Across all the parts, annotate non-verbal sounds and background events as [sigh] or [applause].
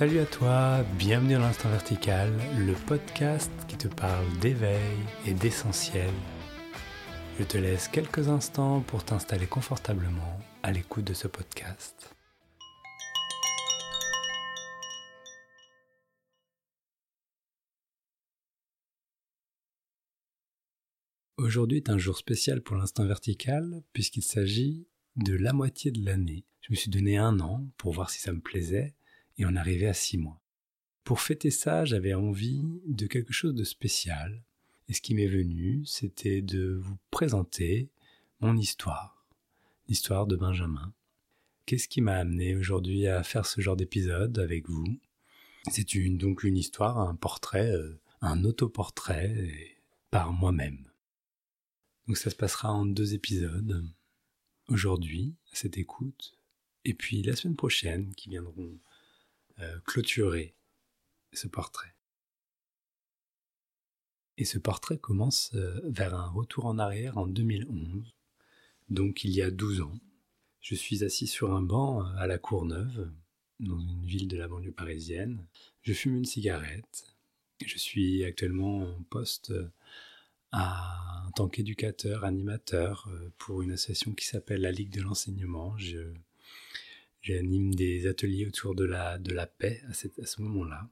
Salut à toi, bienvenue dans l'Instant Vertical, le podcast qui te parle d'éveil et d'essentiel. Je te laisse quelques instants pour t'installer confortablement à l'écoute de ce podcast. Aujourd'hui est un jour spécial pour l'instant vertical puisqu'il s'agit de la moitié de l'année. Je me suis donné un an pour voir si ça me plaisait et en arriver à six mois. Pour fêter ça, j'avais envie de quelque chose de spécial. Et ce qui m'est venu, c'était de vous présenter mon histoire, l'histoire de Benjamin. Qu'est-ce qui m'a amené aujourd'hui à faire ce genre d'épisode avec vous? C'est donc une histoire, un portrait, euh, un autoportrait par moi-même. Donc ça se passera en deux épisodes. Aujourd'hui, à cette écoute, et puis la semaine prochaine, qui viendront clôturer ce portrait. Et ce portrait commence euh, vers un retour en arrière en 2011, donc il y a 12 ans. Je suis assis sur un banc euh, à la Courneuve, dans une ville de la banlieue parisienne. Je fume une cigarette. Je suis actuellement en poste en tant qu'éducateur, animateur pour une association qui s'appelle la Ligue de l'enseignement. Je, J'anime des ateliers autour de la, de la paix à, à ce moment-là.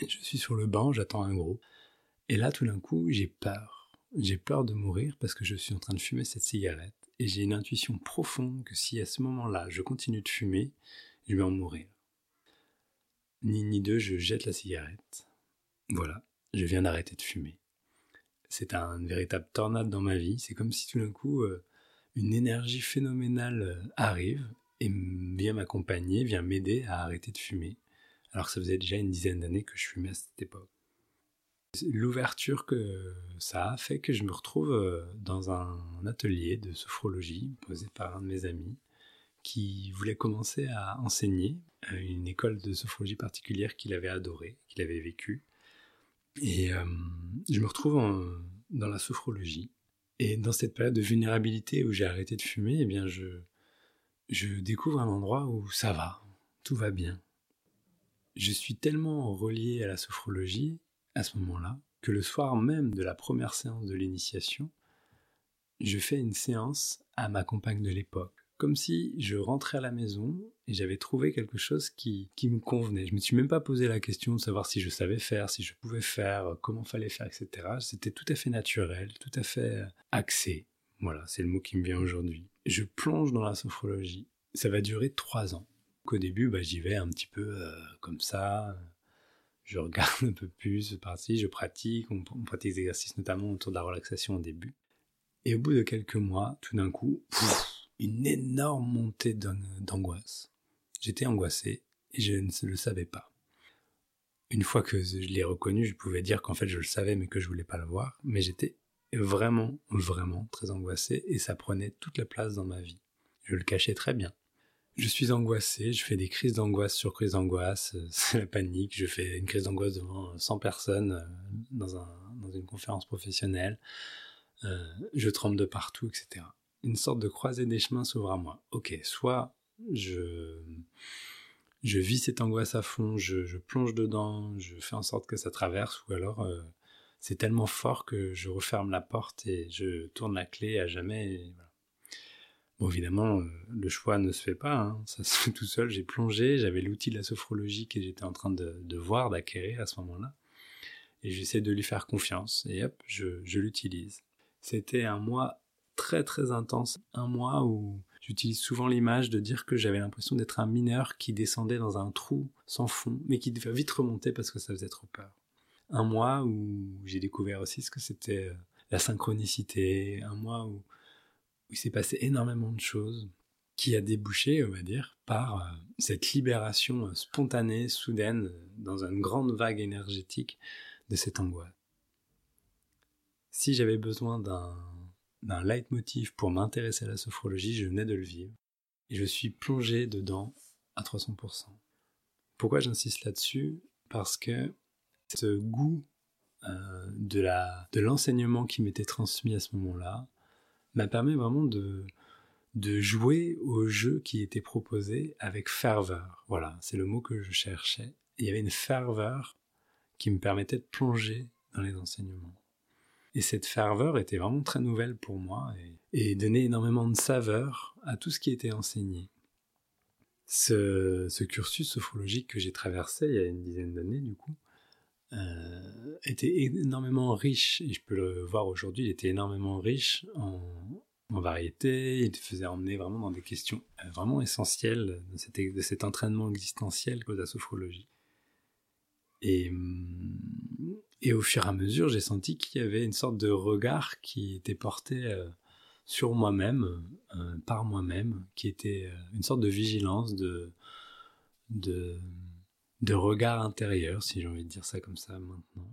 Je suis sur le banc, j'attends un gros. Et là, tout d'un coup, j'ai peur. J'ai peur de mourir parce que je suis en train de fumer cette cigarette. Et j'ai une intuition profonde que si à ce moment-là, je continue de fumer, je vais en mourir. Ni ni deux, je jette la cigarette. Voilà, je viens d'arrêter de fumer. C'est un véritable tornade dans ma vie. C'est comme si tout d'un coup, euh, une énergie phénoménale euh, arrive et vient m'accompagner, vient m'aider à arrêter de fumer, alors que ça faisait déjà une dizaine d'années que je fumais à cette époque. L'ouverture que ça a fait que je me retrouve euh, dans un atelier de sophrologie posé par un de mes amis qui voulait commencer à enseigner à une école de sophrologie particulière qu'il avait adorée, qu'il avait vécue. Et euh, je me retrouve dans la sophrologie. Et dans cette période de vulnérabilité où j'ai arrêté de fumer, eh bien je, je découvre un endroit où ça va, tout va bien. Je suis tellement relié à la sophrologie à ce moment-là que le soir même de la première séance de l'initiation, je fais une séance à ma compagne de l'époque, comme si je rentrais à la maison et j'avais trouvé quelque chose qui, qui me convenait. Je me suis même pas posé la question de savoir si je savais faire, si je pouvais faire, comment fallait faire, etc. C'était tout à fait naturel, tout à fait axé. Voilà, c'est le mot qui me vient aujourd'hui. Je plonge dans la sophrologie. Ça va durer trois ans. Au début, bah, j'y vais un petit peu euh, comme ça. Je regarde [laughs] un peu plus partie, je pratique, on, pratique des exercices notamment autour de la relaxation au début. Et au bout de quelques mois, tout d'un coup, une énorme montée d'angoisse. J'étais angoissé et je ne le savais pas. Une fois que je l'ai reconnu, je pouvais dire qu'en fait je le savais mais que je voulais pas le voir. Mais j'étais vraiment, vraiment très angoissé et ça prenait toute la place dans ma vie. Je le cachais très bien. Je suis angoissé, je fais des crises d'angoisse sur crises d'angoisse, euh, [laughs] c'est la panique, je fais une crise d'angoisse devant 100 personnes euh, dans, un, dans une conférence professionnelle, euh, je tremble de partout, etc. Une sorte de croisée des chemins s'ouvre à moi. Ok, soit je, vis cette angoisse à fond, je, plonge dedans, je fais en sorte que ça traverse, ou alors c'est tellement fort que je referme la porte et je tourne la clé à jamais. Bon, évidemment, euh, le choix ne se fait pas, hein. ça se fait tout seul. J'ai plongé, j'avais l'outil de la sophrologie que j'étais en train de, voir, d'acquérir à ce moment-là. Et j'essaie de lui faire confiance et hop, je, je l'utilise. C'était un mois très très intense, un mois où j'utilise souvent l'image de dire que j'avais l'impression d'être un mineur qui descendait dans un trou sans fond, mais qui devait vite remonter parce que ça faisait trop peur un mois où j'ai découvert aussi ce que c'était euh, la synchronicité, un mois où, il s'est passé énormément de choses qui a débouché, on va dire, par euh, cette libération euh, spontanée, soudaine, dans une grande vague énergétique de cette angoisse. Si j'avais besoin d'un, d'un leitmotiv pour m'intéresser à la sophrologie, je venais de le vivre. Et je suis plongé dedans à 300%. Pourquoi j'insiste là-dessus? Parce que ce goût euh, de la de l'enseignement qui m'était transmis à ce moment-là m'a permis vraiment de de jouer au jeu qui était proposé avec ferveur. Voilà, c'est le mot que je cherchais, il y avait une ferveur qui me permettait de plonger dans les enseignements. Et cette ferveur était vraiment très nouvelle pour moi et, donnait énormément de saveur à tout ce qui était enseigné. Ce, cursus sophrologique que j'ai traversé il y a une dizaine d'années, du coup, euh, était énormément riche, et je peux le voir aujourd'hui, il était énormément riche en, variété, il faisait emmener vraiment dans des questions euh, vraiment essentielles de cet, entraînement existentiel que la sophrologie. Et, hum, et au fur et à mesure, j'ai senti qu'il y avait une sorte de regard qui était porté euh, sur moi-même, par moi-même, qui était une sorte de vigilance, de, de, de regard intérieur, si j'ai envie de dire ça comme ça maintenant.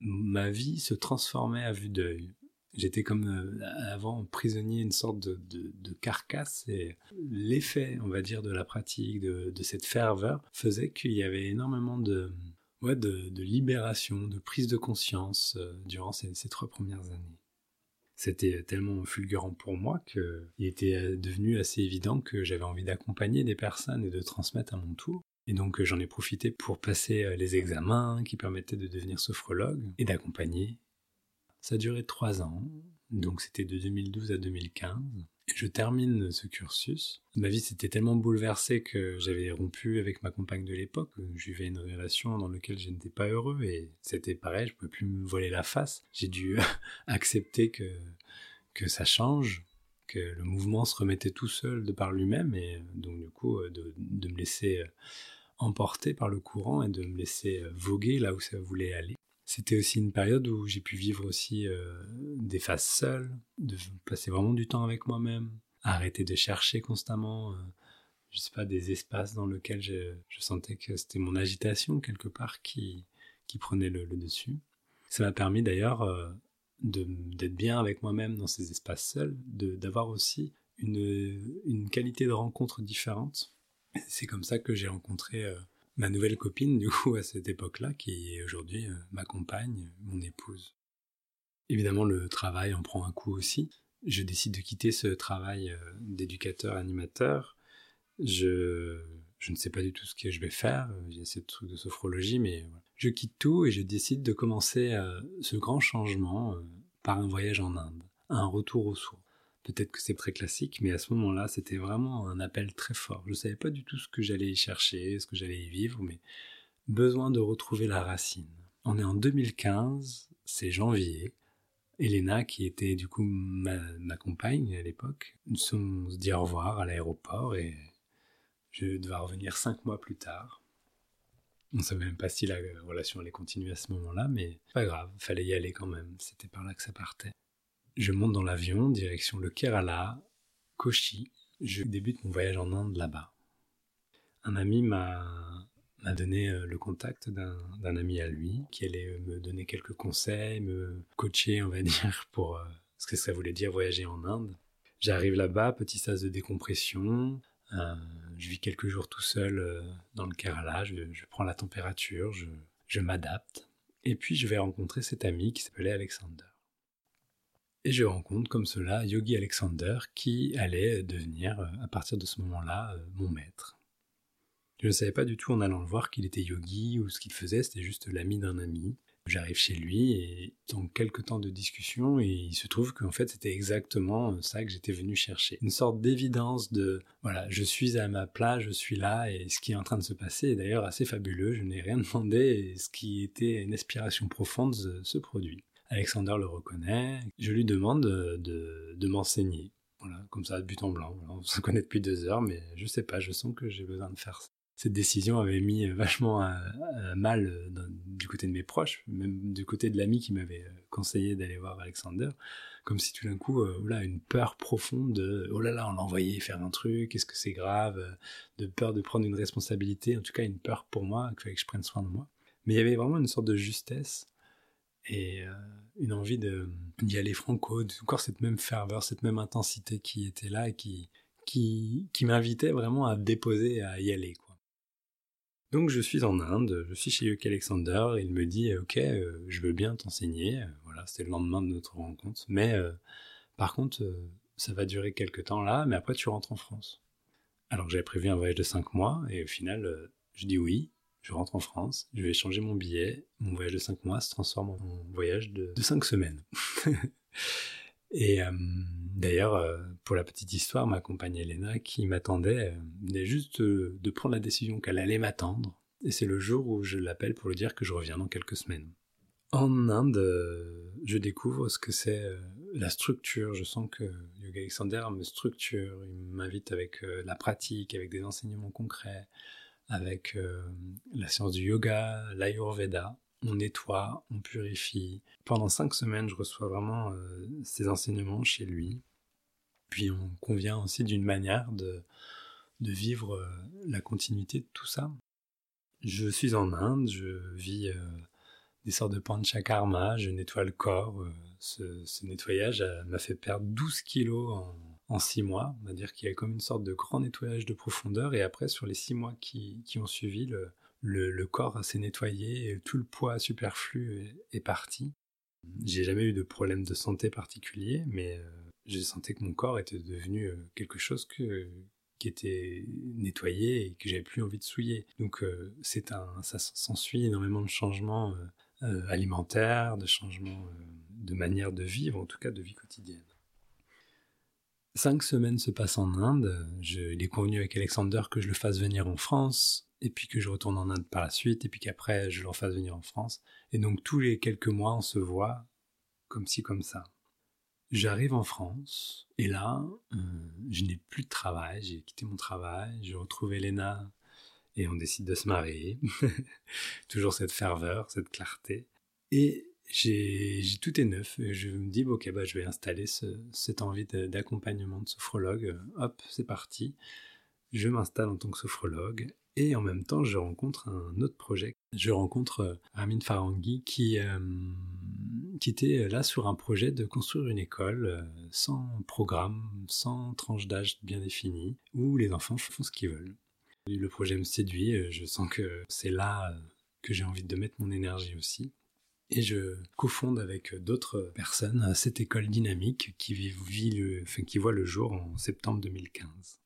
Ma vie se transformait à vue d'œil. J'étais comme avant prisonnier, une sorte de, carcasse, et l'effet, on va dire, de la pratique, de, cette ferveur, faisait qu'il y avait énormément de, de, libération, de prise de conscience euh, durant ces, trois premières années. C'était tellement fulgurant pour moi qu'il était euh, devenu assez évident que j'avais envie d'accompagner des personnes et de transmettre à mon tour. Et donc euh, j'en ai profité pour passer les examens qui permettaient de devenir sophrologue et d'accompagner. Ça a duré trois ans, donc c'était de 2012 à 2015 je termine ce cursus. Ma vie s'était tellement bouleversée que j'avais rompu avec ma compagne de l'époque. Je vivais une relation dans laquelle je n'étais pas heureux et c'était pareil, je pouvais plus me voiler la face. J'ai dû [laughs] accepter que, que ça change, le mouvement se remettait tout seul de par lui-même et donc du coup de, de me laisser emporter par le courant et de me laisser voguer là où ça voulait aller. C'était aussi une période où j'ai pu vivre aussi euh, des phases seules, de passer vraiment du temps avec moi-même, arrêter de chercher constamment, euh, je sais pas, des espaces dans lesquels je, sentais que c'était mon agitation quelque part qui, qui prenait le, dessus. Ça m'a permis d'ailleurs euh, d'être bien avec moi-même dans ces espaces seuls, d'avoir aussi une, qualité de rencontre différente. C'est comme ça que j'ai rencontré ma nouvelle copine, du coup, à cette époque-là, qui est aujourd'hui euh, ma compagne, mon épouse. Évidemment, le travail en prend un coup aussi. Je décide de quitter ce travail euh, d'éducateur-animateur. Je, je ne sais pas du tout ce que je vais faire. Il y a ces trucs de sophrologie, mais je quitte tout et je décide de commencer euh, ce grand changement par un voyage en Inde, un retour aux sources. Peut-être que c'est très classique, mais à ce moment-là, c'était vraiment un appel très fort. Je ne savais pas du tout ce que j'allais y chercher, ce que j'allais y vivre, mais besoin de retrouver la racine. On est en 2015, c'est janvier. Elena, qui était du coup ma, compagne à l'époque, nous sommes dit au revoir à l'aéroport et je devais revenir cinq mois plus tard. On savait même pas si la relation allait continuer à ce moment-là, mais pas grave, fallait y aller quand même. C'était par là que ça partait. Je monte dans l'avion, direction le Kerala, Kochi. Je débute mon voyage en Inde là-bas. Un ami m'a donné euh, le contact d'un ami à lui qui allait euh, me donner quelques conseils, me coacher, on va [laughs] dire, pour euh, ce que ça voulait dire voyager en Inde. J'arrive là-bas, petit sas de décompression. Je vis quelques jours tout seul dans le Kerala. Je, prends la température, je, m'adapte. Et puis je vais rencontrer cet ami qui s'appelait Alexander. Et je rencontre comme cela Yogi Alexander qui allait devenir euh, à partir de ce moment-là euh, mon maître. Je ne savais pas du tout en allant le voir qu'il était yogi ou ce qu'il faisait, c'était juste l'ami d'un ami. J'arrive chez lui et dans quelques temps de discussion, il se trouve qu'en fait c'était exactement euh, ça que j'étais venu chercher. Une sorte d'évidence de voilà, je suis à ma place, je suis là, et ce qui est en train de se passer est d'ailleurs assez fabuleux, je n'ai rien [laughs] demandé, et ce qui était une aspiration profonde se produit. Alexander le reconnaît. Je lui demande de, m'enseigner. Voilà, comme ça, de but en blanc. on se connaît depuis deux heures, mais je sais pas, je sens que j'ai besoin de faire ça. Cette décision avait mis vachement à, mal du côté de mes proches, même du côté de l'ami qui m'avait conseillé d'aller voir Alexander, comme si tout d'un coup, euh, une peur profonde de oh là là, on l'a envoyé faire un truc, est-ce que c'est grave, de peur de prendre une responsabilité, en tout cas une peur pour moi, qu'il fallait que je prenne soin de moi. Mais il y avait vraiment une sorte de justesse et euh, une envie d'y aller franco, encore cette même ferveur, cette même intensité qui était là et qui, qui, m'invitait vraiment à déposer, à y aller. Donc je suis en Inde, je suis chez Yuki Alexander, il me dit ok, euh, je veux bien t'enseigner. Voilà, c'était le lendemain de notre rencontre, mais euh, par contre, ça va durer quelques temps là, mais après tu rentres en France. Alors j'avais prévu un voyage de 5 mois, et au final, je dis oui, je rentre en France, je vais changer mon billet, mon voyage de 5 mois se transforme en voyage de, de 5 semaines. [laughs] Et euh, d'ailleurs, euh, pour la petite histoire, ma compagne Elena, qui m'attendait, euh, venait juste de, prendre la décision qu'elle allait m'attendre. Et c'est le jour où je l'appelle pour lui dire que je reviens dans quelques semaines. En Inde, je découvre ce que c'est la structure. Je sens que Yoga Alexander me structure. Il m'invite avec la pratique, avec des enseignements concrets, avec la science du yoga, l'ayurveda on nettoie, on purifie. Pendant cinq semaines, je reçois vraiment euh, ces enseignements chez lui. Puis on convient aussi d'une manière de, vivre euh, la continuité de tout ça. Je suis en Inde, je vis euh, des sortes de panchakarma, je nettoie le corps. Ce, nettoyage m'a fait perdre 12 kilos en, en 6 mois. On va dire qu'il y a comme une sorte de grand nettoyage de profondeur. Et après, sur les six mois qui, ont suivi, le, corps s'est nettoyé, et tout le poids superflu est, parti. J'ai jamais eu de problème de santé particulier, mais euh, j'ai senti que mon corps était devenu euh, quelque chose qui était nettoyé et que j'avais plus envie de souiller. Donc euh, c'est un, ça s'ensuit énormément de changements alimentaires, de changements de manière de vivre, en tout cas de vie quotidienne. Cinq semaines se passent en Inde. Je, il est convenu avec Alexander que je le fasse venir en France et puis que je retourne en Inde par la suite, et puis qu'après je le fasse venir en France. Et donc tous les quelques mois, on se voit comme ci, comme ça. J'arrive en France, et là, euh, je n'ai plus de travail, j'ai quitté mon travail, je retrouve Elena, et on décide de se marier. [laughs] Toujours cette ferveur, cette clarté. Et j'ai tout est neuf. Je me dis, ok, bah, je vais installer cette envie d'accompagnement de sophrologue. Hop, c'est parti. Je m'installe en tant que sophrologue et en même temps, je rencontre un autre projet. Je rencontre euh, Ramin Farangui qui, euh, qui était là sur un projet de construire une école euh, sans programme, sans tranche d'âge bien définie, où les enfants font ce qu'ils veulent. Le projet me séduit, je sens que c'est là que j'ai envie de mettre mon énergie aussi. Et je cofonde avec d'autres personnes cette école dynamique qui, vit qui voit le jour en septembre 2015.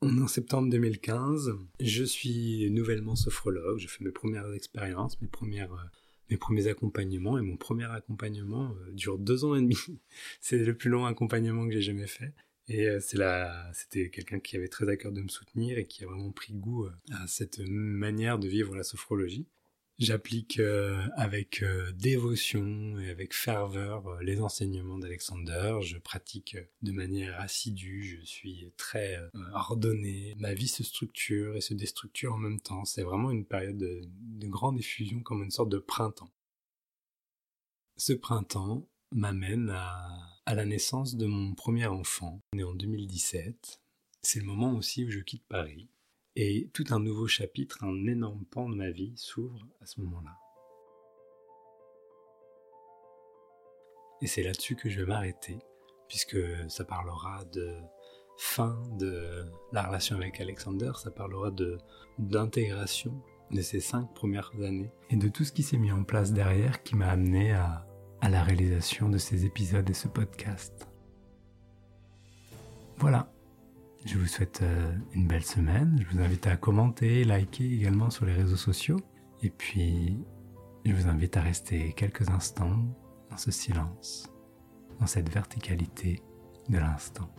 On est en septembre 2015. Je suis nouvellement sophrologue. Je fais mes premières expériences, mes, euh, premiers accompagnements. Et mon premier accompagnement euh, dure deux ans et demi. [laughs] c'est le plus long accompagnement que j'ai jamais fait. Et euh, c'était quelqu'un qui avait très à cœur de me soutenir et qui a vraiment pris goût à cette manière de vivre la sophrologie. J'applique euh, avec euh, dévotion et avec ferveur euh, les enseignements d'Alexander. Je pratique de manière assidue. Je suis très ordonné. Ma vie se structure et se déstructure en même temps. C'est vraiment une période de, grande effusion, comme une sorte de printemps. Ce printemps m'amène à, à la naissance de mon premier enfant, né en 2017. C'est le moment aussi où je quitte Paris et tout un nouveau chapitre, un énorme pan de ma vie s'ouvre à ce moment-là. Et c'est là-dessus que je vais m'arrêter, puisque ça parlera de fin de la relation avec Alexander, ça parlera de d'intégration de ces cinq premières années et de tout ce qui s'est mis en place derrière qui m'a amené à, à la réalisation de ces épisodes et ce podcast. Voilà, je vous souhaite euh, une belle semaine. Je vous invite à commenter, liker également sur les réseaux sociaux. Et puis, je vous invite à rester quelques instants dans ce silence, dans cette verticalité de l'instant.